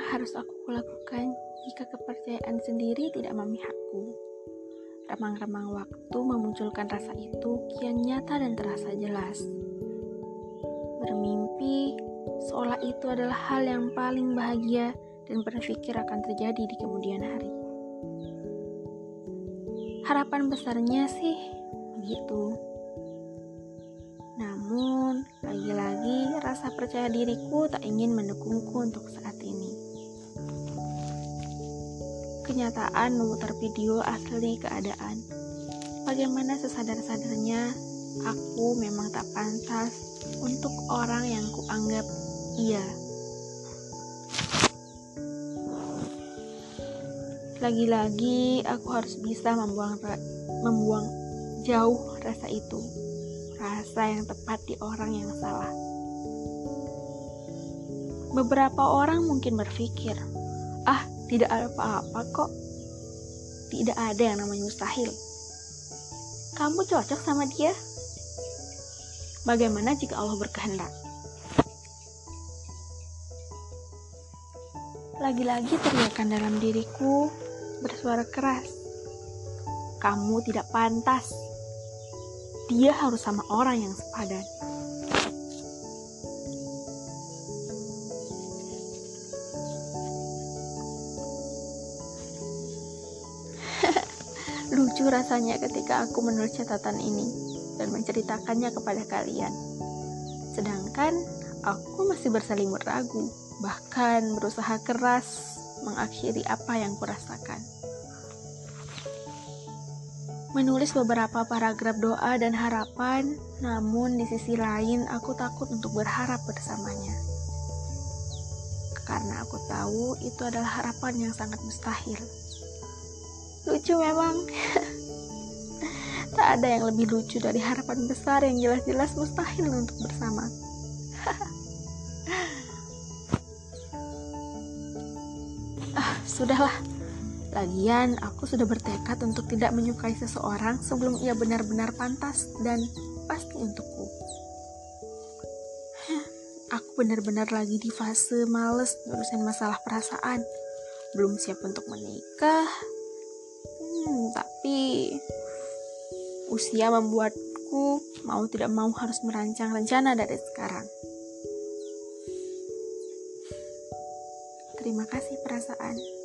harus aku lakukan jika kepercayaan sendiri tidak memihakku? Remang-remang waktu memunculkan rasa itu kian nyata dan terasa jelas. Bermimpi seolah itu adalah hal yang paling bahagia dan berpikir akan terjadi di kemudian hari. Harapan besarnya sih begitu. Namun, lagi-lagi rasa percaya diriku tak ingin mendukungku untuk saat ini. Kenyataan memutar video asli keadaan. Bagaimana sesadar-sadarnya aku memang tak pantas untuk orang yang kuanggap iya. Lagi-lagi aku harus bisa membuang membuang jauh rasa itu. Rasa yang tepat di orang yang salah. Beberapa orang mungkin berpikir, "Ah, tidak ada apa-apa kok." Tidak ada yang namanya mustahil. Kamu cocok sama dia? Bagaimana jika Allah berkehendak? Lagi-lagi teriakan dalam diriku bersuara keras. Kamu tidak pantas. Dia harus sama orang yang sepadan. Lucu rasanya ketika aku menulis catatan ini dan menceritakannya kepada kalian. Sedangkan aku masih berselimut ragu, bahkan berusaha keras mengakhiri apa yang kurasakan. Menulis beberapa paragraf doa dan harapan, namun di sisi lain aku takut untuk berharap bersamanya. Karena aku tahu itu adalah harapan yang sangat mustahil. Lucu memang. Tak ada yang lebih lucu dari harapan besar yang jelas-jelas mustahil untuk bersama. ah, sudahlah. Lagian, aku sudah bertekad untuk tidak menyukai seseorang sebelum ia benar-benar pantas dan pasti untukku. Aku benar-benar lagi di fase males ngurusin masalah perasaan. Belum siap untuk menikah. Hmm, tapi Usia membuatku mau tidak mau harus merancang rencana dari sekarang. Terima kasih perasaan.